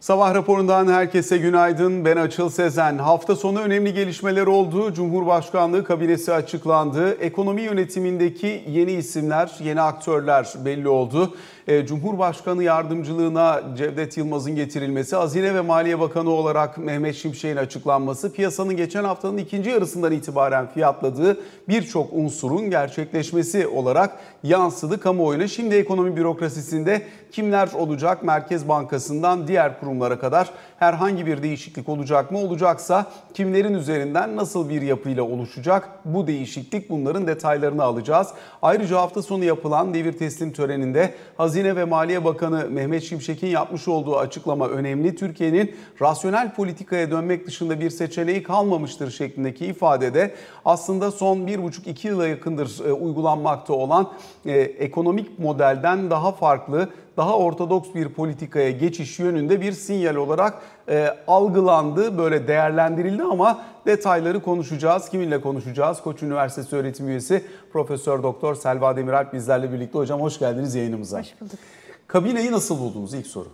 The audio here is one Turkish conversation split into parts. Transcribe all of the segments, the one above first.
Sabah raporundan herkese günaydın. Ben Açıl Sezen. Hafta sonu önemli gelişmeler oldu. Cumhurbaşkanlığı kabinesi açıklandı. Ekonomi yönetimindeki yeni isimler, yeni aktörler belli oldu. E, Cumhurbaşkanı yardımcılığına Cevdet Yılmaz'ın getirilmesi, Hazine ve Maliye Bakanı olarak Mehmet Şimşek'in açıklanması, piyasanın geçen haftanın ikinci yarısından itibaren fiyatladığı birçok unsurun gerçekleşmesi olarak yansıdı kamuoyuna. Şimdi ekonomi bürokrasisinde kimler olacak? Merkez Bankası'ndan diğer kurumlara kadar herhangi bir değişiklik olacak mı? Olacaksa kimlerin üzerinden nasıl bir yapıyla oluşacak? Bu değişiklik bunların detaylarını alacağız. Ayrıca hafta sonu yapılan devir teslim töreninde Hazine ve Maliye Bakanı Mehmet Şimşek'in yapmış olduğu açıklama önemli. Türkiye'nin rasyonel politikaya dönmek dışında bir seçeneği kalmamıştır şeklindeki ifadede aslında son 1,5-2 yıla yakındır e, uygulanmakta olan e, ekonomik modelden daha farklı daha ortodoks bir politikaya geçiş yönünde bir sinyal olarak e, algılandı, böyle değerlendirildi ama detayları konuşacağız. Kiminle konuşacağız? Koç Üniversitesi öğretim üyesi Profesör Doktor Selva Demiralp bizlerle birlikte. Hocam hoş geldiniz yayınımıza. Hoş bulduk. Kabineyi nasıl buldunuz ilk soru?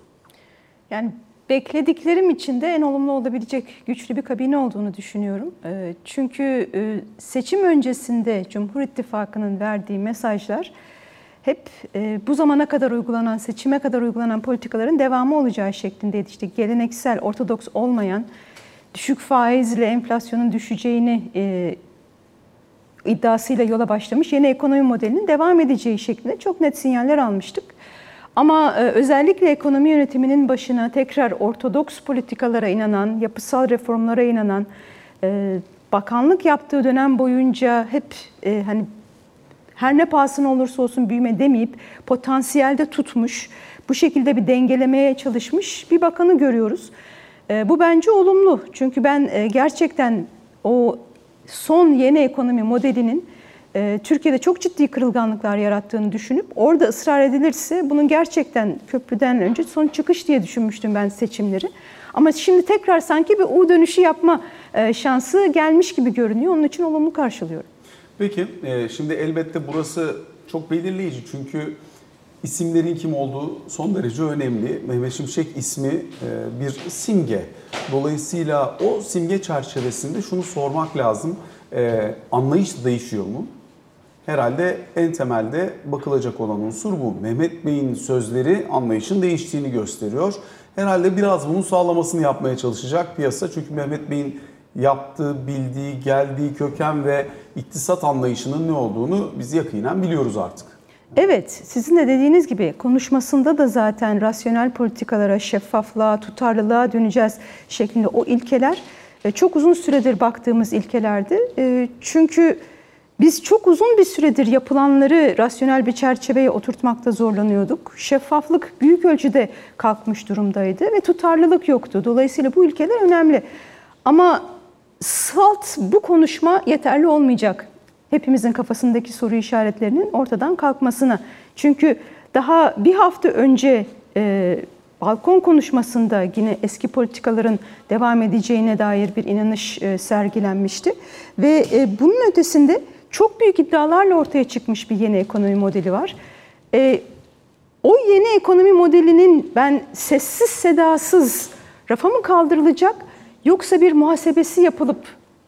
Yani beklediklerim içinde en olumlu olabilecek güçlü bir kabine olduğunu düşünüyorum. E, çünkü e, seçim öncesinde Cumhur İttifakı'nın verdiği mesajlar hep e, bu zamana kadar uygulanan, seçime kadar uygulanan politikaların devamı olacağı şeklindeydi. İşte geleneksel, ortodoks olmayan, düşük faizle enflasyonun düşeceğini e, iddiasıyla yola başlamış yeni ekonomi modelinin devam edeceği şeklinde çok net sinyaller almıştık. Ama e, özellikle ekonomi yönetiminin başına tekrar ortodoks politikalara inanan, yapısal reformlara inanan, e, bakanlık yaptığı dönem boyunca hep e, hani her ne pahasına olursa olsun büyüme demeyip potansiyelde tutmuş, bu şekilde bir dengelemeye çalışmış bir bakanı görüyoruz. E, bu bence olumlu. Çünkü ben e, gerçekten o son yeni ekonomi modelinin e, Türkiye'de çok ciddi kırılganlıklar yarattığını düşünüp orada ısrar edilirse bunun gerçekten köprüden önce son çıkış diye düşünmüştüm ben seçimleri. Ama şimdi tekrar sanki bir U dönüşü yapma şansı gelmiş gibi görünüyor. Onun için olumlu karşılıyorum. Peki e, şimdi elbette burası çok belirleyici çünkü isimlerin kim olduğu son derece önemli. Mehmet Şimşek ismi e, bir simge. Dolayısıyla o simge çerçevesinde şunu sormak lazım. E, anlayış değişiyor mu? Herhalde en temelde bakılacak olan unsur bu. Mehmet Bey'in sözleri anlayışın değiştiğini gösteriyor. Herhalde biraz bunun sağlamasını yapmaya çalışacak piyasa. Çünkü Mehmet Bey'in yaptığı, bildiği, geldiği köken ve iktisat anlayışının ne olduğunu biz yakinen biliyoruz artık. Evet, sizin de dediğiniz gibi konuşmasında da zaten rasyonel politikalara, şeffaflığa, tutarlılığa döneceğiz şeklinde o ilkeler e, çok uzun süredir baktığımız ilkelerdi. E, çünkü biz çok uzun bir süredir yapılanları rasyonel bir çerçeveye oturtmakta zorlanıyorduk. Şeffaflık büyük ölçüde kalkmış durumdaydı ve tutarlılık yoktu. Dolayısıyla bu ilkeler önemli. Ama salt bu konuşma yeterli olmayacak. Hepimizin kafasındaki soru işaretlerinin ortadan kalkmasına. Çünkü daha bir hafta önce e, balkon konuşmasında yine eski politikaların devam edeceğine dair bir inanış e, sergilenmişti. Ve e, bunun ötesinde çok büyük iddialarla ortaya çıkmış bir yeni ekonomi modeli var. E, o yeni ekonomi modelinin ben sessiz sedasız rafa mı kaldırılacak Yoksa bir muhasebesi yapılıp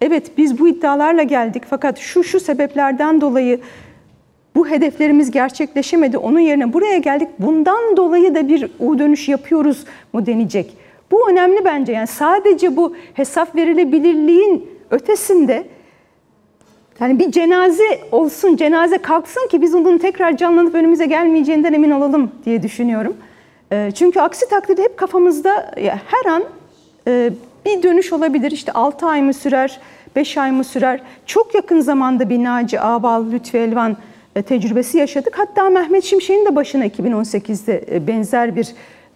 evet biz bu iddialarla geldik fakat şu şu sebeplerden dolayı bu hedeflerimiz gerçekleşemedi. Onun yerine buraya geldik. Bundan dolayı da bir U dönüş yapıyoruz mu denecek. Bu önemli bence. Yani sadece bu hesap verilebilirliğin ötesinde yani bir cenaze olsun, cenaze kalksın ki biz onun tekrar canlanıp önümüze gelmeyeceğinden emin olalım diye düşünüyorum. Çünkü aksi takdirde hep kafamızda her an bir dönüş olabilir. İşte 6 ay mı sürer, 5 ay mı sürer? Çok yakın zamanda bir Naci Ağbal, Lütfi Elvan e, tecrübesi yaşadık. Hatta Mehmet Şimşek'in de başına 2018'de e, benzer bir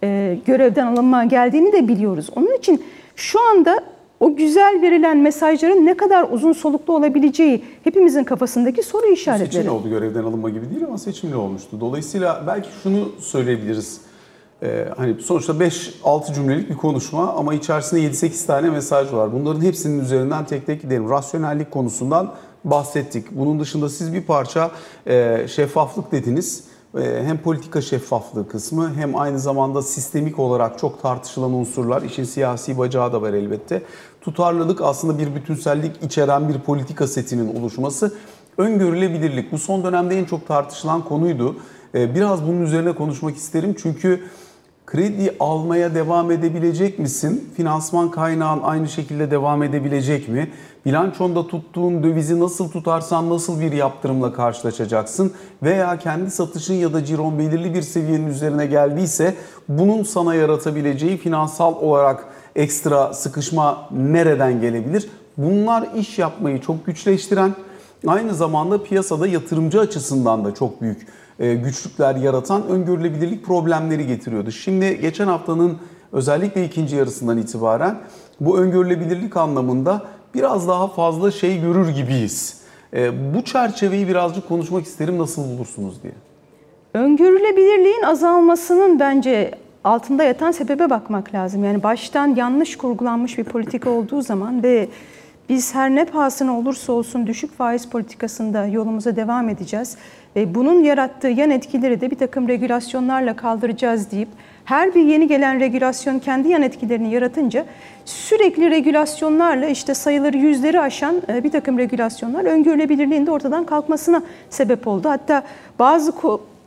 e, görevden alınma geldiğini de biliyoruz. Onun için şu anda o güzel verilen mesajların ne kadar uzun soluklu olabileceği hepimizin kafasındaki soru işaretleri. Seçimli oldu görevden alınma gibi değil ama seçimli olmuştu. Dolayısıyla belki şunu söyleyebiliriz. Ee, hani sonuçta 5-6 cümlelik bir konuşma ama içerisinde 7-8 tane mesaj var. Bunların hepsinin üzerinden tek tek gidelim. Rasyonellik konusundan bahsettik. Bunun dışında siz bir parça e, şeffaflık dediniz. Ee, hem politika şeffaflığı kısmı hem aynı zamanda sistemik olarak çok tartışılan unsurlar, işin siyasi bacağı da var elbette. Tutarlılık aslında bir bütünsellik içeren bir politika setinin oluşması. Öngörülebilirlik bu son dönemde en çok tartışılan konuydu. Ee, biraz bunun üzerine konuşmak isterim çünkü kredi almaya devam edebilecek misin? Finansman kaynağın aynı şekilde devam edebilecek mi? Bilançonda tuttuğun dövizi nasıl tutarsan nasıl bir yaptırımla karşılaşacaksın? Veya kendi satışın ya da ciron belirli bir seviyenin üzerine geldiyse bunun sana yaratabileceği finansal olarak ekstra sıkışma nereden gelebilir? Bunlar iş yapmayı çok güçleştiren, aynı zamanda piyasada yatırımcı açısından da çok büyük güçlükler yaratan öngörülebilirlik problemleri getiriyordu. Şimdi geçen haftanın özellikle ikinci yarısından itibaren bu öngörülebilirlik anlamında biraz daha fazla şey görür gibiyiz. E, bu çerçeveyi birazcık konuşmak isterim nasıl bulursunuz diye. Öngörülebilirliğin azalmasının bence altında yatan sebebe bakmak lazım. Yani baştan yanlış kurgulanmış bir politika olduğu zaman ve biz her ne pahasına olursa olsun düşük faiz politikasında yolumuza devam edeceğiz. Ve bunun yarattığı yan etkileri de bir takım regülasyonlarla kaldıracağız deyip her bir yeni gelen regülasyon kendi yan etkilerini yaratınca sürekli regülasyonlarla işte sayıları yüzleri aşan e, bir takım regülasyonlar öngörülebilirliğin de ortadan kalkmasına sebep oldu. Hatta bazı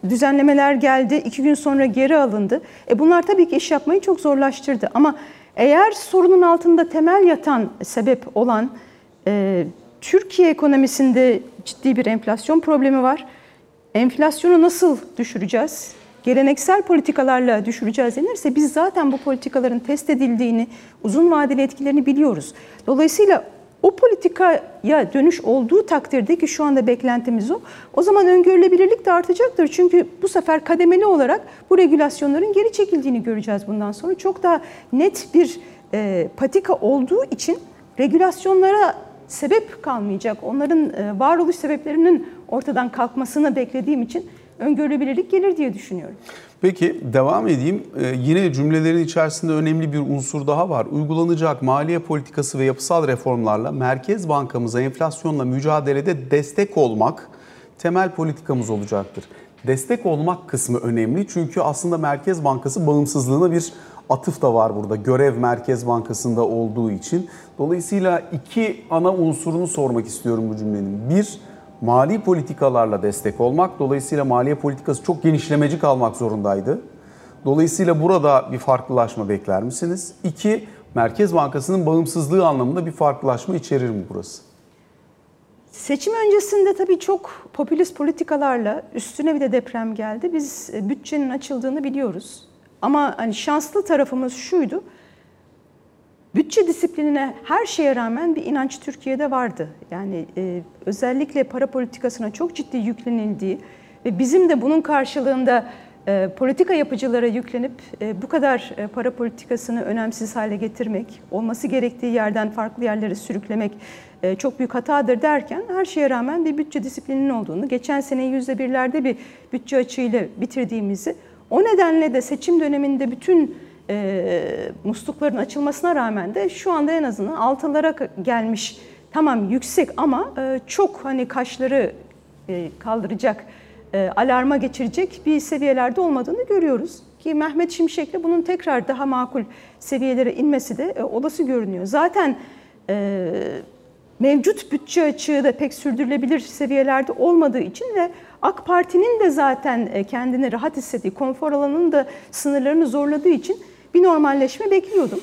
düzenlemeler geldi, iki gün sonra geri alındı. E bunlar tabii ki iş yapmayı çok zorlaştırdı ama eğer sorunun altında temel yatan sebep olan e, Türkiye ekonomisinde ciddi bir enflasyon problemi var. Enflasyonu nasıl düşüreceğiz? Geleneksel politikalarla düşüreceğiz denirse biz zaten bu politikaların test edildiğini, uzun vadeli etkilerini biliyoruz. Dolayısıyla o politikaya dönüş olduğu takdirde ki şu anda beklentimiz o, o zaman öngörülebilirlik de artacaktır. Çünkü bu sefer kademeli olarak bu regülasyonların geri çekildiğini göreceğiz bundan sonra. Çok daha net bir e, patika olduğu için regülasyonlara sebep kalmayacak. Onların e, varoluş sebeplerinin ortadan kalkmasını beklediğim için öngörülebilirlik gelir diye düşünüyorum. Peki devam edeyim. Ee, yine cümlelerin içerisinde önemli bir unsur daha var. Uygulanacak maliye politikası ve yapısal reformlarla Merkez Bankamıza enflasyonla mücadelede destek olmak temel politikamız olacaktır. Destek olmak kısmı önemli çünkü aslında Merkez Bankası bağımsızlığına bir atıf da var burada. Görev Merkez Bankası'nda olduğu için. Dolayısıyla iki ana unsurunu sormak istiyorum bu cümlenin. Bir, mali politikalarla destek olmak. Dolayısıyla maliye politikası çok genişlemeci kalmak zorundaydı. Dolayısıyla burada bir farklılaşma bekler misiniz? İki, Merkez Bankası'nın bağımsızlığı anlamında bir farklılaşma içerir mi burası? Seçim öncesinde tabii çok popülist politikalarla üstüne bir de deprem geldi. Biz e, bütçenin açıldığını biliyoruz. Ama hani şanslı tarafımız şuydu. Bütçe disiplinine her şeye rağmen bir inanç Türkiye'de vardı. Yani e, özellikle para politikasına çok ciddi yüklenildiği ve bizim de bunun karşılığında e, politika yapıcılara yüklenip e, bu kadar e, para politikasını önemsiz hale getirmek, olması gerektiği yerden farklı yerlere sürüklemek e, çok büyük hatadır derken her şeye rağmen bir bütçe disiplininin olduğunu, geçen sene yüzde birlerde bir bütçe açığıyla bitirdiğimizi, o nedenle de seçim döneminde bütün e, muslukların açılmasına rağmen de şu anda en azından altılara gelmiş. Tamam yüksek ama e, çok hani kaşları e, kaldıracak, e, alarma geçirecek bir seviyelerde olmadığını görüyoruz. Ki Mehmet Şimşek'le bunun tekrar daha makul seviyelere inmesi de e, olası görünüyor. Zaten e, mevcut bütçe açığı da pek sürdürülebilir seviyelerde olmadığı için ve AK Parti'nin de zaten e, kendini rahat hissettiği, konfor alanının da sınırlarını zorladığı için bir normalleşme bekliyordum.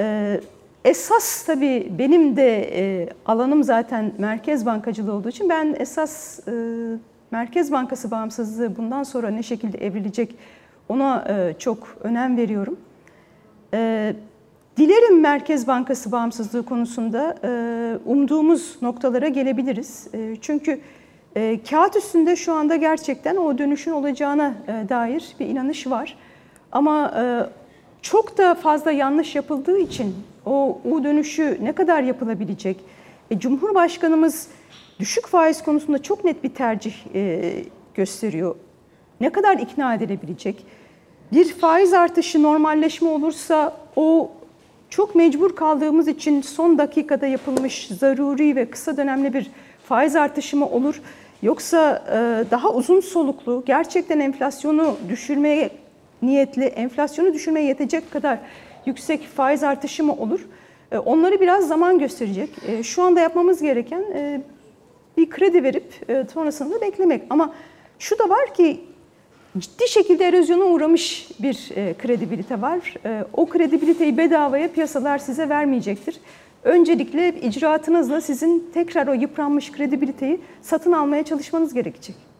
Ee, esas tabii benim de e, alanım zaten merkez bankacılığı olduğu için ben esas e, Merkez Bankası bağımsızlığı bundan sonra ne şekilde evrilecek ona e, çok önem veriyorum. E, dilerim Merkez Bankası bağımsızlığı konusunda umduğumuz noktalara gelebiliriz. Çünkü kağıt üstünde şu anda gerçekten o dönüşün olacağına dair bir inanış var. Ama çok da fazla yanlış yapıldığı için o U dönüşü ne kadar yapılabilecek? E, Cumhurbaşkanımız düşük faiz konusunda çok net bir tercih e, gösteriyor. Ne kadar ikna edilebilecek? Bir faiz artışı normalleşme olursa o çok mecbur kaldığımız için son dakikada yapılmış zaruri ve kısa dönemli bir faiz artışı mı olur? Yoksa e, daha uzun soluklu, gerçekten enflasyonu düşürmeye niyetli, enflasyonu düşürmeye yetecek kadar yüksek faiz artışı mı olur? E, onları biraz zaman gösterecek. E, şu anda yapmamız gereken e, bir kredi verip sonrasında beklemek. Ama şu da var ki ciddi şekilde erozyona uğramış bir kredibilite var. O kredibiliteyi bedavaya piyasalar size vermeyecektir. Öncelikle icraatınızla sizin tekrar o yıpranmış kredibiliteyi satın almaya çalışmanız gerekecek.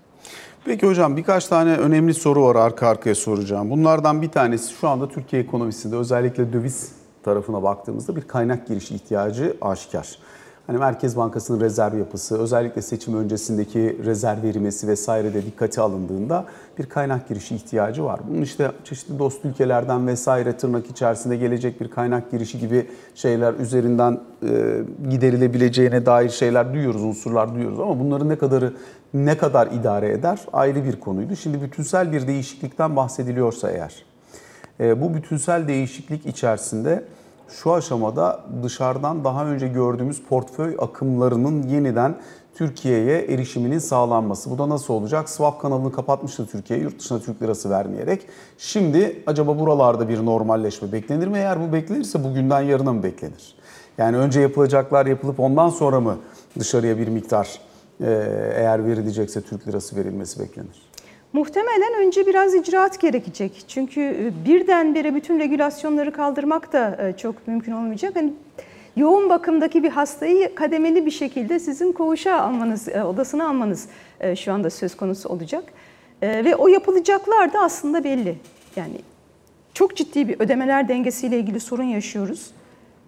Peki hocam birkaç tane önemli soru var arka arkaya soracağım. Bunlardan bir tanesi şu anda Türkiye ekonomisinde özellikle döviz tarafına baktığımızda bir kaynak girişi ihtiyacı aşikar. Hani Merkez Bankası'nın rezerv yapısı, özellikle seçim öncesindeki rezerv verilmesi vesaire de dikkate alındığında bir kaynak girişi ihtiyacı var. Bunun işte çeşitli dost ülkelerden vesaire tırnak içerisinde gelecek bir kaynak girişi gibi şeyler üzerinden e, giderilebileceğine dair şeyler duyuyoruz, unsurlar duyuyoruz ama bunların ne kadarı ne kadar idare eder ayrı bir konuydu. Şimdi bütünsel bir değişiklikten bahsediliyorsa eğer, e, bu bütünsel değişiklik içerisinde şu aşamada dışarıdan daha önce gördüğümüz portföy akımlarının yeniden Türkiye'ye erişiminin sağlanması. Bu da nasıl olacak? Swap kanalını kapatmıştı Türkiye yurt dışına Türk lirası vermeyerek. Şimdi acaba buralarda bir normalleşme beklenir mi? Eğer bu beklenirse bugünden yarına mı beklenir? Yani önce yapılacaklar yapılıp ondan sonra mı dışarıya bir miktar eğer verilecekse Türk lirası verilmesi beklenir? Muhtemelen önce biraz icraat gerekecek. Çünkü birdenbire bütün regülasyonları kaldırmak da çok mümkün olmayacak. Hani yoğun bakımdaki bir hastayı kademeli bir şekilde sizin koğuşa almanız, odasına almanız şu anda söz konusu olacak. Ve o yapılacaklar da aslında belli. Yani çok ciddi bir ödemeler dengesiyle ilgili sorun yaşıyoruz.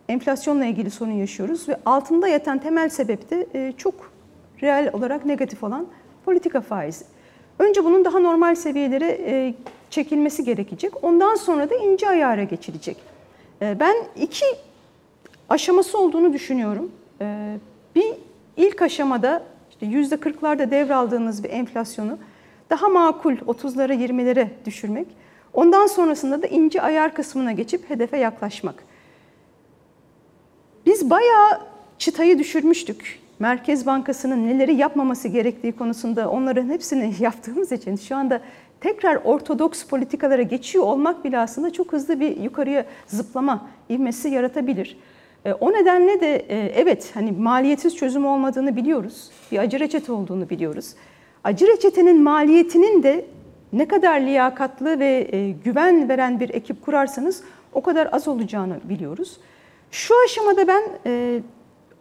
Enflasyonla ilgili sorun yaşıyoruz ve altında yatan temel sebep de çok reel olarak negatif olan politika faizi. Önce bunun daha normal seviyelere e, çekilmesi gerekecek. Ondan sonra da ince ayara geçilecek. E, ben iki aşaması olduğunu düşünüyorum. E, bir ilk aşamada işte yüzde 40'larda devraldığınız bir enflasyonu daha makul 30'lara 20'lere düşürmek. Ondan sonrasında da ince ayar kısmına geçip hedefe yaklaşmak. Biz bayağı çıtayı düşürmüştük. Merkez Bankası'nın neleri yapmaması gerektiği konusunda onların hepsini yaptığımız için şu anda tekrar ortodoks politikalara geçiyor olmak bile aslında çok hızlı bir yukarıya zıplama ivmesi yaratabilir. E, o nedenle de e, evet hani maliyetsiz çözüm olmadığını biliyoruz. Bir acı reçete olduğunu biliyoruz. Acı reçetenin maliyetinin de ne kadar liyakatlı ve e, güven veren bir ekip kurarsanız o kadar az olacağını biliyoruz. Şu aşamada ben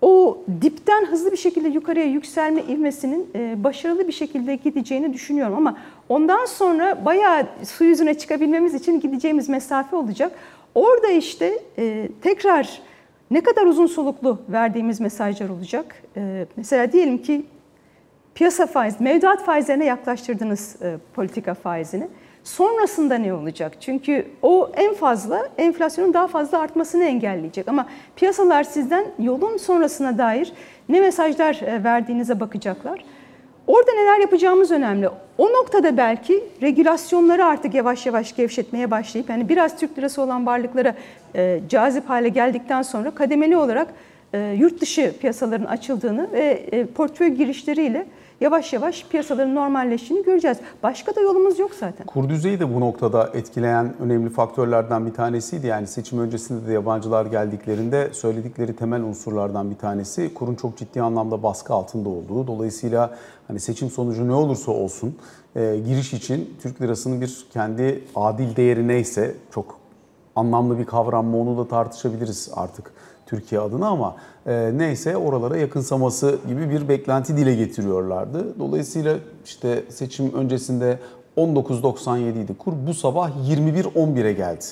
o dipten hızlı bir şekilde yukarıya yükselme ivmesinin e, başarılı bir şekilde gideceğini düşünüyorum. Ama ondan sonra bayağı su yüzüne çıkabilmemiz için gideceğimiz mesafe olacak. Orada işte e, tekrar ne kadar uzun soluklu verdiğimiz mesajlar olacak. E, mesela diyelim ki piyasa faiz, mevduat faizlerine yaklaştırdınız politika faizini. Sonrasında ne olacak? Çünkü o en fazla enflasyonun daha fazla artmasını engelleyecek. Ama piyasalar sizden yolun sonrasına dair ne mesajlar e, verdiğinize bakacaklar. Orada neler yapacağımız önemli. O noktada belki regülasyonları artık yavaş yavaş gevşetmeye başlayıp yani biraz Türk lirası olan varlıklara e, cazip hale geldikten sonra kademeli olarak e, yurt dışı piyasaların açıldığını ve e, portföy girişleriyle yavaş yavaş piyasaların normalleştiğini göreceğiz. Başka da yolumuz yok zaten. Kur düzeyi de bu noktada etkileyen önemli faktörlerden bir tanesiydi. Yani seçim öncesinde de yabancılar geldiklerinde söyledikleri temel unsurlardan bir tanesi kurun çok ciddi anlamda baskı altında olduğu. Dolayısıyla hani seçim sonucu ne olursa olsun e, giriş için Türk lirasının bir kendi adil değeri neyse çok anlamlı bir kavram mı onu da tartışabiliriz artık Türkiye adına ama e, neyse oralara yakınsaması gibi bir beklenti dile getiriyorlardı. Dolayısıyla işte seçim öncesinde 19.97 idi kur. Bu sabah 21.11'e geldi.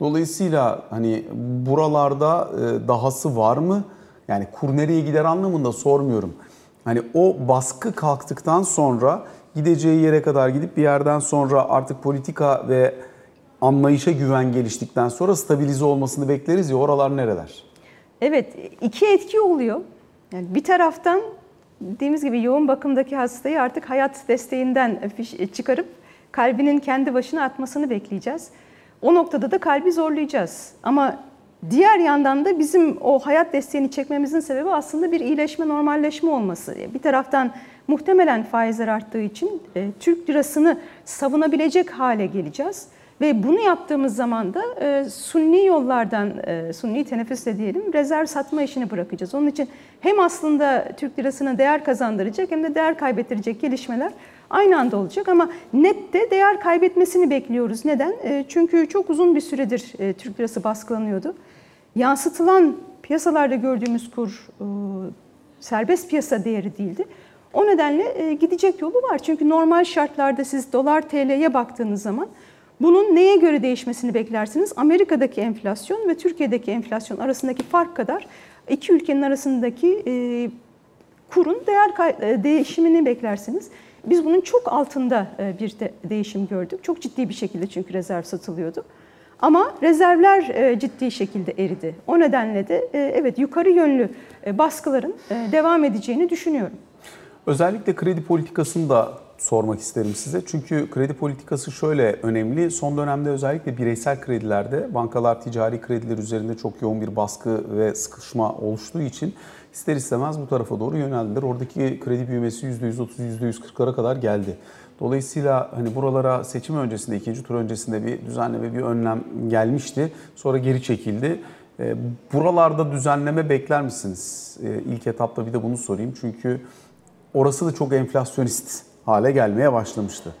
Dolayısıyla hani buralarda e, dahası var mı? Yani kur nereye gider anlamında sormuyorum. Hani o baskı kalktıktan sonra gideceği yere kadar gidip bir yerden sonra artık politika ve anlayışa güven geliştikten sonra stabilize olmasını bekleriz ya oralar nereler? Evet, iki etki oluyor. Yani bir taraftan dediğimiz gibi yoğun bakımdaki hastayı artık hayat desteğinden çıkarıp kalbinin kendi başına atmasını bekleyeceğiz. O noktada da kalbi zorlayacağız. Ama Diğer yandan da bizim o hayat desteğini çekmemizin sebebi aslında bir iyileşme, normalleşme olması. Bir taraftan muhtemelen faizler arttığı için e, Türk lirasını savunabilecek hale geleceğiz. Ve bunu yaptığımız zaman da e, sunni yollardan, e, sunni teneffüsle diyelim, rezerv satma işini bırakacağız. Onun için hem aslında Türk lirasına değer kazandıracak hem de değer kaybettirecek gelişmeler aynı anda olacak. Ama nette değer kaybetmesini bekliyoruz. Neden? E, çünkü çok uzun bir süredir e, Türk lirası baskılanıyordu. Yansıtılan piyasalarda gördüğümüz kur e, serbest piyasa değeri değildi. O nedenle e, gidecek yolu var. Çünkü normal şartlarda siz dolar TL'ye baktığınız zaman bunun neye göre değişmesini beklersiniz? Amerika'daki enflasyon ve Türkiye'deki enflasyon arasındaki fark kadar iki ülkenin arasındaki e, kurun değer e, değişimini beklersiniz. Biz bunun çok altında e, bir de değişim gördük. Çok ciddi bir şekilde çünkü rezerv satılıyordu. Ama rezervler e, ciddi şekilde eridi. O nedenle de evet yukarı yönlü baskıların devam edeceğini düşünüyorum. Özellikle kredi politikasını da sormak isterim size. Çünkü kredi politikası şöyle önemli. Son dönemde özellikle bireysel kredilerde bankalar ticari krediler üzerinde çok yoğun bir baskı ve sıkışma oluştuğu için ister istemez bu tarafa doğru yöneldiler. Oradaki kredi büyümesi %130, %140'lara kadar geldi. Dolayısıyla hani buralara seçim öncesinde, ikinci tur öncesinde bir düzenleme, bir önlem gelmişti. Sonra geri çekildi. E, buralarda düzenleme bekler misiniz? E, ilk etapta bir de bunu sorayım. Çünkü orası da çok enflasyonist hale gelmeye başlamıştı.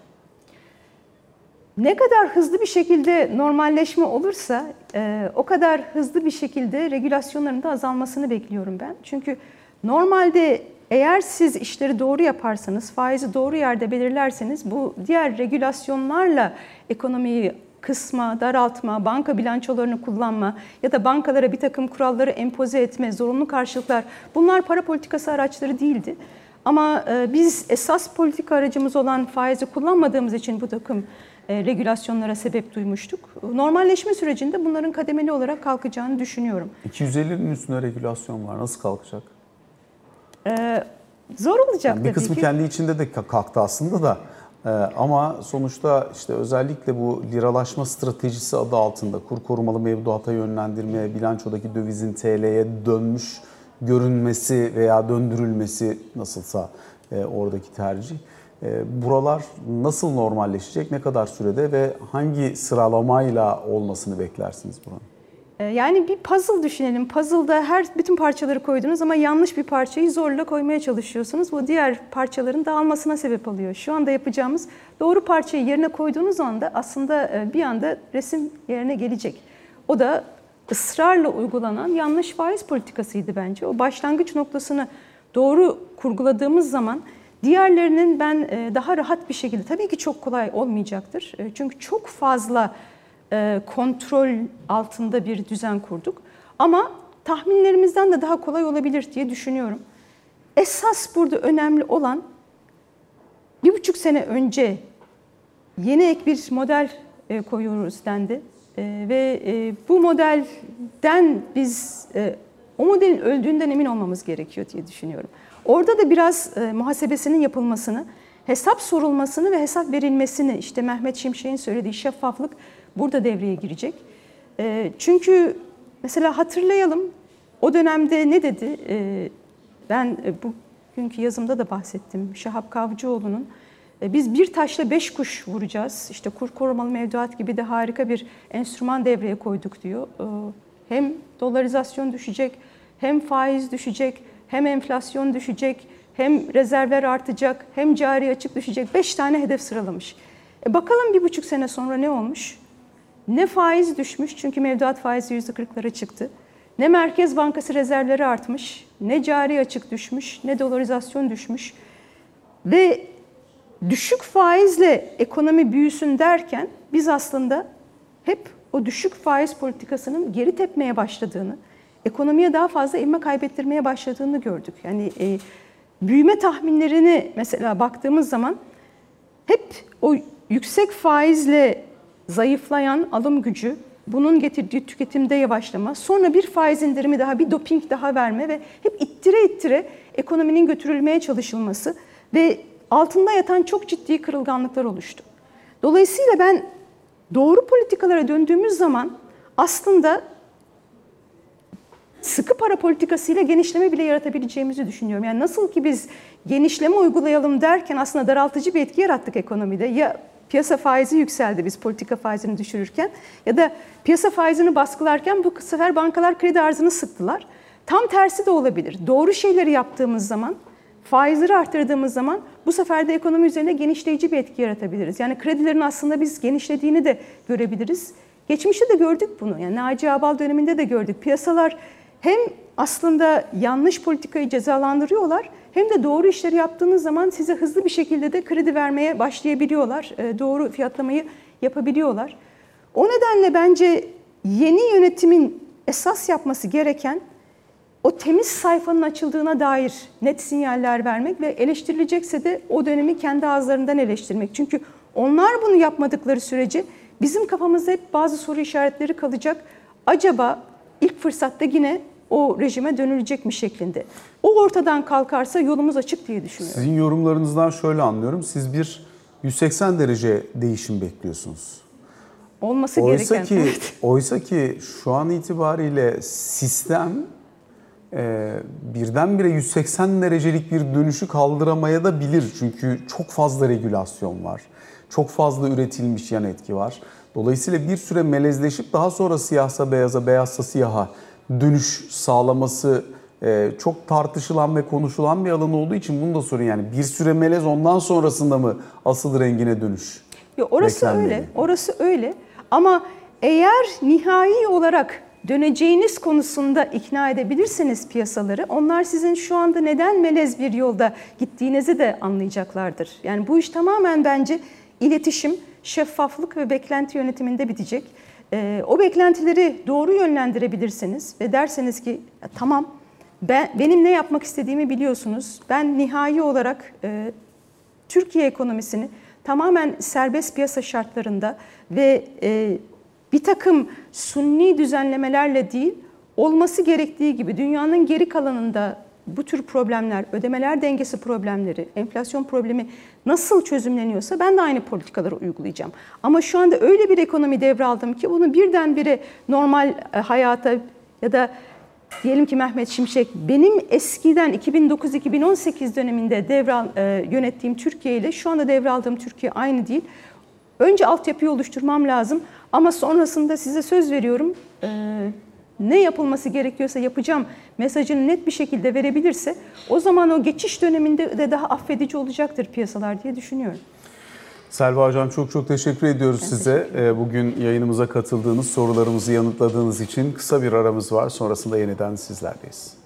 Ne kadar hızlı bir şekilde normalleşme olursa e, o kadar hızlı bir şekilde regülasyonların da azalmasını bekliyorum ben. Çünkü normalde eğer siz işleri doğru yaparsanız, faizi doğru yerde belirlerseniz bu diğer regülasyonlarla ekonomiyi kısma, daraltma, banka bilançolarını kullanma ya da bankalara bir takım kuralları empoze etme, zorunlu karşılıklar bunlar para politikası araçları değildi. Ama e, biz esas politika aracımız olan faizi kullanmadığımız için bu takım e, regülasyonlara sebep duymuştuk. Normalleşme sürecinde bunların kademeli olarak kalkacağını düşünüyorum. 250'nin üstünde regülasyon var. Nasıl kalkacak? Ee, zor olacak yani bir tabii kısmı ki. kendi içinde de kalktı aslında da. Ee, ama sonuçta işte özellikle bu liralaşma stratejisi adı altında kur korumalı mevduata yönlendirme, bilançodaki dövizin TL'ye dönmüş görünmesi veya döndürülmesi nasılsa e, oradaki tercih. E, buralar nasıl normalleşecek, ne kadar sürede ve hangi sıralamayla olmasını beklersiniz buranın? E, yani bir puzzle düşünelim. Puzzle'da her bütün parçaları koydunuz ama yanlış bir parçayı zorla koymaya çalışıyorsunuz. Bu diğer parçaların dağılmasına sebep oluyor. Şu anda yapacağımız doğru parçayı yerine koyduğunuz anda aslında e, bir anda resim yerine gelecek. O da ısrarla uygulanan yanlış faiz politikasıydı bence. O başlangıç noktasını doğru kurguladığımız zaman diğerlerinin ben e, daha rahat bir şekilde tabii ki çok kolay olmayacaktır. E, çünkü çok fazla e, kontrol altında bir düzen kurduk. Ama tahminlerimizden de daha kolay olabilir diye düşünüyorum. Esas burada önemli olan bir buçuk sene önce yeni ek bir model koyuyoruz dendi. E, ve e, bu modelden biz e, o modelin öldüğünden emin olmamız gerekiyor diye düşünüyorum. Orada da biraz e, muhasebesinin yapılmasını, hesap sorulmasını ve hesap verilmesini işte Mehmet Şimşek'in söylediği şeffaflık burada devreye girecek. Çünkü mesela hatırlayalım o dönemde ne dedi? Ben bugünkü yazımda da bahsettim. Şahap Kavcıoğlu'nun biz bir taşla beş kuş vuracağız. İşte kur korumalı mevduat gibi de harika bir enstrüman devreye koyduk diyor. E, hem dolarizasyon düşecek, hem faiz düşecek, hem enflasyon düşecek, hem rezervler artacak, hem cari açık düşecek. Beş tane hedef sıralamış. E bakalım bir buçuk sene sonra ne olmuş? Ne faiz düşmüş çünkü mevduat faizi yüzde kırklara çıktı. Ne Merkez Bankası rezervleri artmış, ne cari açık düşmüş, ne dolarizasyon düşmüş. Ve düşük faizle ekonomi büyüsün derken biz aslında hep o düşük faiz politikasının geri tepmeye başladığını, ekonomiye daha fazla ivme kaybettirmeye başladığını gördük. Yani e, büyüme tahminlerini mesela baktığımız zaman hep o yüksek faizle zayıflayan alım gücü, bunun getirdiği tüketimde yavaşlama, sonra bir faiz indirimi daha, bir doping daha verme ve hep ittire ittire ekonominin götürülmeye çalışılması ve altında yatan çok ciddi kırılganlıklar oluştu. Dolayısıyla ben doğru politikalara döndüğümüz zaman aslında sıkı para politikasıyla genişleme bile yaratabileceğimizi düşünüyorum. Yani nasıl ki biz genişleme uygulayalım derken aslında daraltıcı bir etki yarattık ekonomide. Ya piyasa faizi yükseldi biz politika faizini düşürürken ya da piyasa faizini baskılarken bu sefer bankalar kredi arzını sıktılar. Tam tersi de olabilir. Doğru şeyleri yaptığımız zaman, faizleri arttırdığımız zaman bu sefer de ekonomi üzerinde genişleyici bir etki yaratabiliriz. Yani kredilerin aslında biz genişlediğini de görebiliriz. Geçmişte de gördük bunu. Yani Naci Abal döneminde de gördük. Piyasalar hem aslında yanlış politikayı cezalandırıyorlar hem de doğru işleri yaptığınız zaman size hızlı bir şekilde de kredi vermeye başlayabiliyorlar. E, doğru fiyatlamayı yapabiliyorlar. O nedenle bence yeni yönetimin esas yapması gereken o temiz sayfanın açıldığına dair net sinyaller vermek ve eleştirilecekse de o dönemi kendi ağızlarından eleştirmek. Çünkü onlar bunu yapmadıkları sürece bizim kafamızda hep bazı soru işaretleri kalacak. Acaba ilk fırsatta yine o rejime dönülecek mi şeklinde. O ortadan kalkarsa yolumuz açık diye düşünüyorum. Sizin yorumlarınızdan şöyle anlıyorum. Siz bir 180 derece değişim bekliyorsunuz. Olması oysa gereken. Ki, oysa ki şu an itibariyle sistem e, birdenbire 180 derecelik bir dönüşü kaldıramaya da bilir. Çünkü çok fazla regülasyon var. Çok fazla üretilmiş yan etki var. Dolayısıyla bir süre melezleşip daha sonra siyahsa beyaza, beyazsa siyaha dönüş sağlaması e, çok tartışılan ve konuşulan bir alan olduğu için bunu da sorun yani bir süre melez ondan sonrasında mı asıl rengine dönüş? Yo, orası beklenmeli? öyle, orası öyle. Ama eğer nihai olarak döneceğiniz konusunda ikna edebilirseniz piyasaları, onlar sizin şu anda neden melez bir yolda gittiğinizi de anlayacaklardır. Yani bu iş tamamen bence iletişim, şeffaflık ve beklenti yönetiminde bitecek. Ee, o beklentileri doğru yönlendirebilirseniz ve derseniz ki tamam ben benim ne yapmak istediğimi biliyorsunuz. Ben nihai olarak e, Türkiye ekonomisini tamamen serbest piyasa şartlarında ve e, bir takım sunni düzenlemelerle değil, olması gerektiği gibi dünyanın geri kalanında bu tür problemler, ödemeler dengesi problemleri, enflasyon problemi nasıl çözümleniyorsa ben de aynı politikaları uygulayacağım. Ama şu anda öyle bir ekonomi devraldım ki bunu birdenbire normal e, hayata ya da diyelim ki Mehmet Şimşek benim eskiden 2009-2018 döneminde devral e, yönettiğim Türkiye ile şu anda devraldığım Türkiye aynı değil. Önce altyapıyı oluşturmam lazım ama sonrasında size söz veriyorum e, ne yapılması gerekiyorsa yapacağım mesajını net bir şekilde verebilirse o zaman o geçiş döneminde de daha affedici olacaktır piyasalar diye düşünüyorum. Selva Hocam çok çok teşekkür ediyoruz size. Ee, Bugün yayınımıza katıldığınız, sorularımızı yanıtladığınız için kısa bir aramız var. Sonrasında yeniden sizlerleyiz.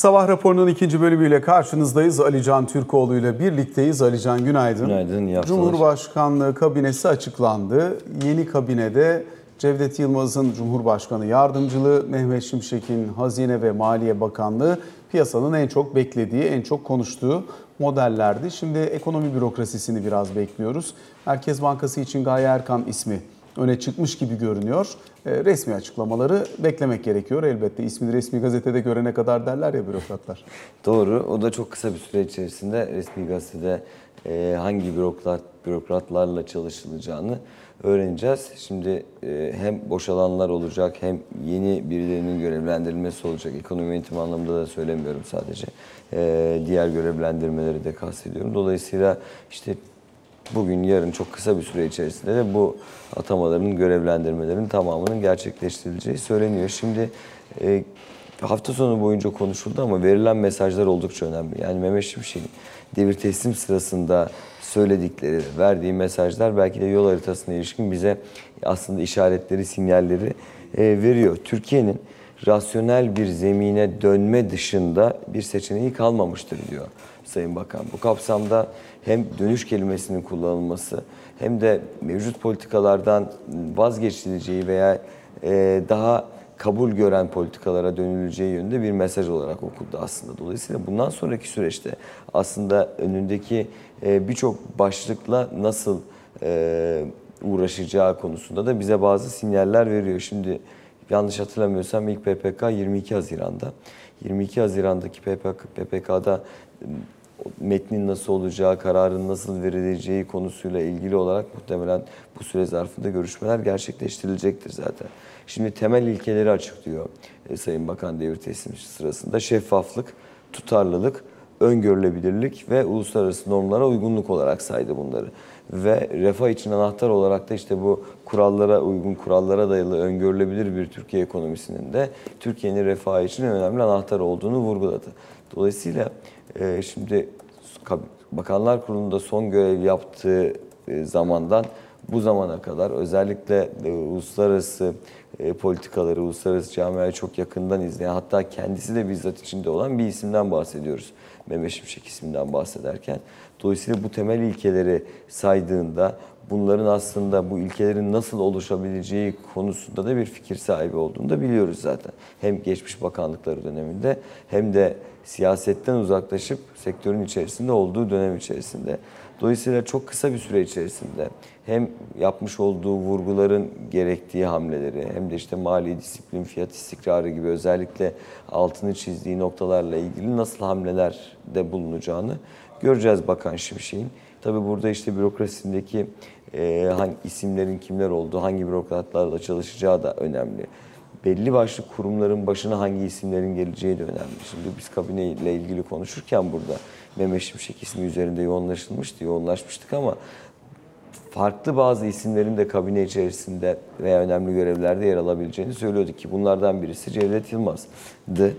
Sabah raporunun ikinci bölümüyle karşınızdayız. Alican Türkoğlu ile birlikteyiz. Alican günaydın. Günaydın, iyi haftalar. Cumhurbaşkanlığı kabinesi açıklandı. Yeni kabinede Cevdet Yılmaz'ın Cumhurbaşkanı yardımcılığı, Mehmet Şimşek'in Hazine ve Maliye Bakanlığı piyasanın en çok beklediği, en çok konuştuğu modellerdi. Şimdi ekonomi bürokrasisini biraz bekliyoruz. Merkez Bankası için Gaye Erkan ismi öne çıkmış gibi görünüyor. E, resmi açıklamaları beklemek gerekiyor elbette. İsmini resmi gazetede görene kadar derler ya bürokratlar. Doğru. O da çok kısa bir süre içerisinde resmi gazetede e, hangi bürokrat bürokratlarla çalışılacağını öğreneceğiz. Şimdi e, hem boşalanlar olacak hem yeni birilerinin görevlendirilmesi olacak. Ekonomi yönetimi anlamında da söylemiyorum sadece. Diğer görevlendirmeleri de kastediyorum. Dolayısıyla işte bugün yarın çok kısa bir süre içerisinde de bu atamaların görevlendirmelerin tamamının gerçekleştirileceği söyleniyor. Şimdi e, hafta sonu boyunca konuşuldu ama verilen mesajlar oldukça önemli. Yani Mehmet Şimşek'in devir teslim sırasında söyledikleri, verdiği mesajlar belki de yol haritasına ilişkin bize aslında işaretleri, sinyalleri e, veriyor. Türkiye'nin rasyonel bir zemine dönme dışında bir seçeneği kalmamıştır diyor Sayın Bakan. Bu kapsamda hem dönüş kelimesinin kullanılması hem de mevcut politikalardan vazgeçileceği veya e, daha kabul gören politikalara dönüleceği yönünde bir mesaj olarak okundu aslında. Dolayısıyla bundan sonraki süreçte aslında önündeki e, birçok başlıkla nasıl e, uğraşacağı konusunda da bize bazı sinyaller veriyor. Şimdi Yanlış hatırlamıyorsam ilk PPK 22 Haziran'da. 22 Haziran'daki PPK, PPK'da metnin nasıl olacağı, kararın nasıl verileceği konusuyla ilgili olarak muhtemelen bu süre zarfında görüşmeler gerçekleştirilecektir zaten. Şimdi temel ilkeleri açıklıyor e, Sayın Bakan devir teslimi sırasında. Şeffaflık, tutarlılık, öngörülebilirlik ve uluslararası normlara uygunluk olarak saydı bunları. Ve refah için anahtar olarak da işte bu kurallara uygun, kurallara dayalı öngörülebilir bir Türkiye ekonomisinin de Türkiye'nin refahı için önemli anahtar olduğunu vurguladı. Dolayısıyla e, şimdi Bakanlar Kurulu'nda son görev yaptığı e, zamandan bu zamana kadar özellikle e, uluslararası e, politikaları, uluslararası camiayı çok yakından izleyen hatta kendisi de bizzat içinde olan bir isimden bahsediyoruz. Mehmet Şimşek isminden bahsederken. Dolayısıyla bu temel ilkeleri saydığında bunların aslında bu ilkelerin nasıl oluşabileceği konusunda da bir fikir sahibi olduğunu da biliyoruz zaten. Hem geçmiş bakanlıkları döneminde hem de siyasetten uzaklaşıp sektörün içerisinde olduğu dönem içerisinde. Dolayısıyla çok kısa bir süre içerisinde hem yapmış olduğu vurguların gerektiği hamleleri hem de işte mali disiplin, fiyat istikrarı gibi özellikle altını çizdiği noktalarla ilgili nasıl hamlelerde bulunacağını göreceğiz Bakan Şimşek'in. Tabii burada işte bürokrasindeki e, hangi isimlerin kimler olduğu, hangi bürokratlarla çalışacağı da önemli. Belli başlı kurumların başına hangi isimlerin geleceği de önemli. Şimdi biz kabineyle ilgili konuşurken burada Mehmet Şimşek ismi üzerinde yoğunlaşılmıştı, yoğunlaşmıştık ama farklı bazı isimlerin de kabine içerisinde veya önemli görevlerde yer alabileceğini söylüyorduk ki bunlardan birisi Cevdet Yılmaz'dı.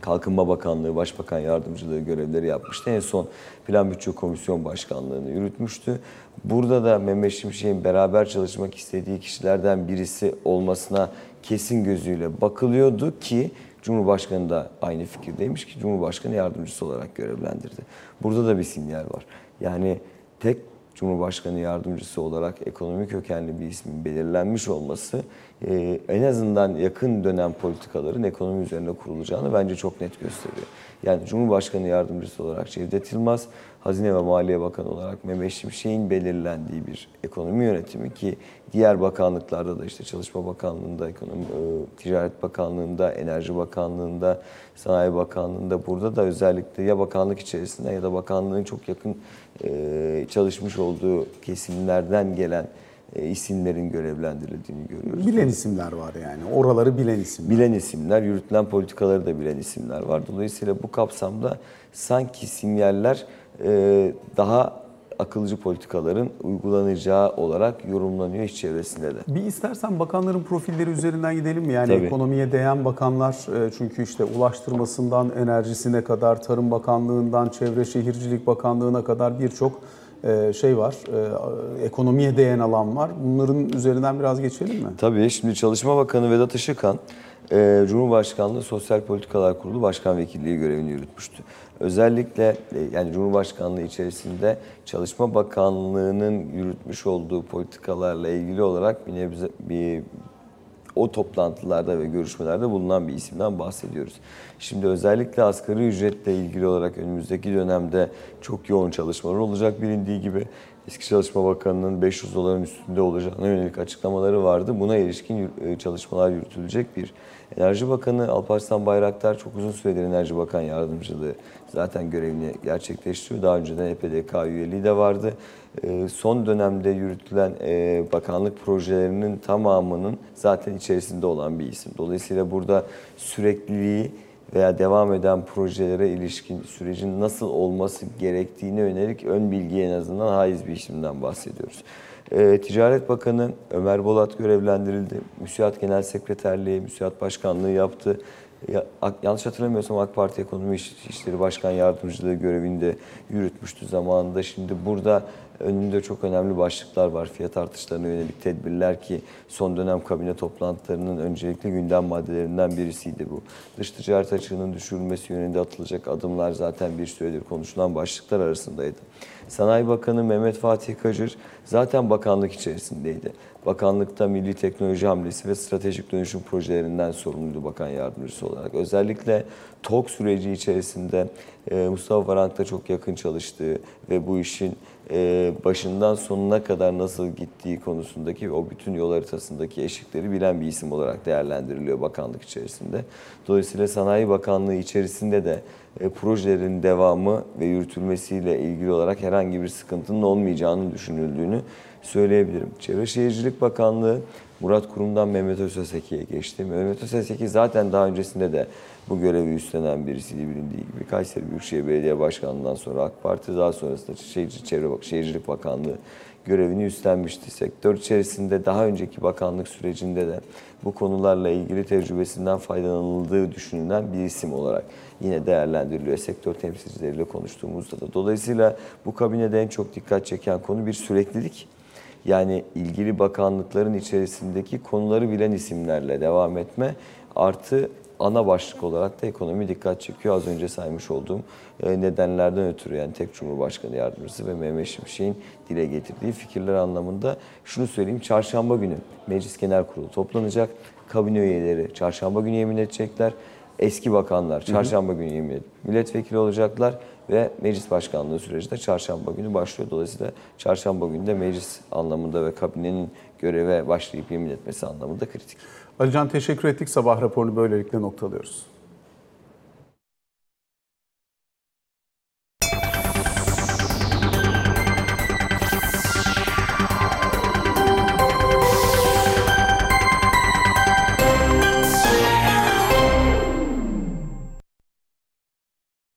Kalkınma Bakanlığı, Başbakan Yardımcılığı görevleri yapmıştı. En son Plan Bütçe Komisyon Başkanlığı'nı yürütmüştü. Burada da Mehmet Şimşek'in beraber çalışmak istediği kişilerden birisi olmasına kesin gözüyle bakılıyordu ki Cumhurbaşkanı da aynı fikirdeymiş ki Cumhurbaşkanı yardımcısı olarak görevlendirdi. Burada da bir sinyal var. Yani tek Cumhurbaşkanı yardımcısı olarak ekonomi kökenli bir ismin belirlenmiş olması e, en azından yakın dönem politikaların ekonomi üzerine kurulacağını bence çok net gösteriyor. Yani Cumhurbaşkanı yardımcısı olarak Cevdet Yılmaz, Hazine ve Maliye Bakanı olarak Mehmet Şimşek'in belirlendiği bir ekonomi yönetimi ki diğer bakanlıklarda da işte Çalışma Bakanlığı'nda, Ekonomi, e, Ticaret Bakanlığı'nda, Enerji Bakanlığı'nda, Sanayi Bakanlığı'nda burada da özellikle ya bakanlık içerisinde ya da bakanlığın çok yakın e, çalışmış olduğu kesimlerden gelen e, isimlerin görevlendirildiğini görüyoruz. Bilen isimler var yani. Oraları bilen isimler. Bilen isimler, yürütülen politikaları da bilen isimler var. Dolayısıyla bu kapsamda sanki sinyaller daha akılcı politikaların uygulanacağı olarak yorumlanıyor iş çevresinde de. Bir istersen bakanların profilleri üzerinden gidelim mi? Yani Tabii. ekonomiye değen bakanlar e, çünkü işte ulaştırmasından enerjisine kadar, Tarım Bakanlığı'ndan Çevre Şehircilik Bakanlığı'na kadar birçok e, şey var. E, Ekonomiye değen alan var. Bunların üzerinden biraz geçelim mi? Tabii şimdi Çalışma Bakanı Vedat Işıkhan, e, Cumhurbaşkanlığı Sosyal Politikalar Kurulu Başkan Vekilliği görevini yürütmüştü. Özellikle e, yani Cumhurbaşkanlığı içerisinde Çalışma Bakanlığı'nın yürütmüş olduğu politikalarla ilgili olarak bir, nebze, bir o toplantılarda ve görüşmelerde bulunan bir isimden bahsediyoruz. Şimdi özellikle asgari ücretle ilgili olarak önümüzdeki dönemde çok yoğun çalışmalar olacak bilindiği gibi. Eski Çalışma Bakanı'nın 500 doların üstünde olacağına yönelik açıklamaları vardı. Buna ilişkin e, çalışmalar yürütülecek bir. Enerji Bakanı Alparslan Bayraktar çok uzun süredir Enerji Bakan Yardımcılığı zaten görevini gerçekleştiriyor. Daha önceden EPDK üyeliği de vardı. E, son dönemde yürütülen e, bakanlık projelerinin tamamının zaten içerisinde olan bir isim. Dolayısıyla burada sürekliliği veya devam eden projelere ilişkin sürecin nasıl olması gerektiğine yönelik ön bilgi en azından haiz bir işlemden bahsediyoruz. Ee, Ticaret Bakanı Ömer Bolat görevlendirildi. Müsiat Genel Sekreterliği, Müsiat Başkanlığı yaptı. Ya, yanlış hatırlamıyorsam AK Parti Ekonomi İşleri Başkan Yardımcılığı görevinde yürütmüştü zamanında. Şimdi burada önünde çok önemli başlıklar var. Fiyat artışlarına yönelik tedbirler ki son dönem kabine toplantılarının öncelikli gündem maddelerinden birisiydi bu. Dış ticaret açığının düşürülmesi yönünde atılacak adımlar zaten bir süredir konuşulan başlıklar arasındaydı. Sanayi Bakanı Mehmet Fatih Kacır zaten bakanlık içerisindeydi. Bakanlıkta Milli Teknoloji Hamlesi ve Stratejik Dönüşüm Projelerinden sorumluydu bakan yardımcısı olarak. Özellikle TOK süreci içerisinde e, Mustafa Varank'ta çok yakın çalıştığı ve bu işin e, başından sonuna kadar nasıl gittiği konusundaki o bütün yol haritasındaki eşikleri bilen bir isim olarak değerlendiriliyor bakanlık içerisinde. Dolayısıyla Sanayi Bakanlığı içerisinde de e, projelerin devamı ve yürütülmesiyle ilgili olarak herhangi bir sıkıntının olmayacağını düşünüldüğünü söyleyebilirim. Çevre Şehircilik Bakanlığı Murat Kurum'dan Mehmet Özteseki'ye geçti. Mehmet Özteseki zaten daha öncesinde de bu görevi üstlenen birisiydi bilindiği gibi. Kayseri Büyükşehir Belediye Başkanlığı'ndan sonra AK Parti daha sonrasında Şehirci, Çevre Şehircilik Bakanlığı görevini üstlenmişti. Sektör içerisinde daha önceki bakanlık sürecinde de bu konularla ilgili tecrübesinden faydalanıldığı düşünülen bir isim olarak yine değerlendiriliyor. Sektör temsilcileriyle konuştuğumuzda da. Dolayısıyla bu kabinede en çok dikkat çeken konu bir süreklilik. Yani ilgili bakanlıkların içerisindeki konuları bilen isimlerle devam etme artı ana başlık olarak da ekonomi dikkat çekiyor. Az önce saymış olduğum e, nedenlerden ötürü yani tek Cumhurbaşkanı Yardımcısı ve Mehmet Şimşek'in dile getirdiği fikirler anlamında şunu söyleyeyim. Çarşamba günü Meclis Genel Kurulu toplanacak. Kabine üyeleri çarşamba günü yemin edecekler. Eski bakanlar çarşamba günü yemin edip milletvekili olacaklar ve meclis başkanlığı süreci de çarşamba günü başlıyor. Dolayısıyla çarşamba günü de meclis anlamında ve kabinenin göreve başlayıp yemin etmesi anlamında kritik. Alican teşekkür ettik. Sabah raporunu böylelikle noktalıyoruz.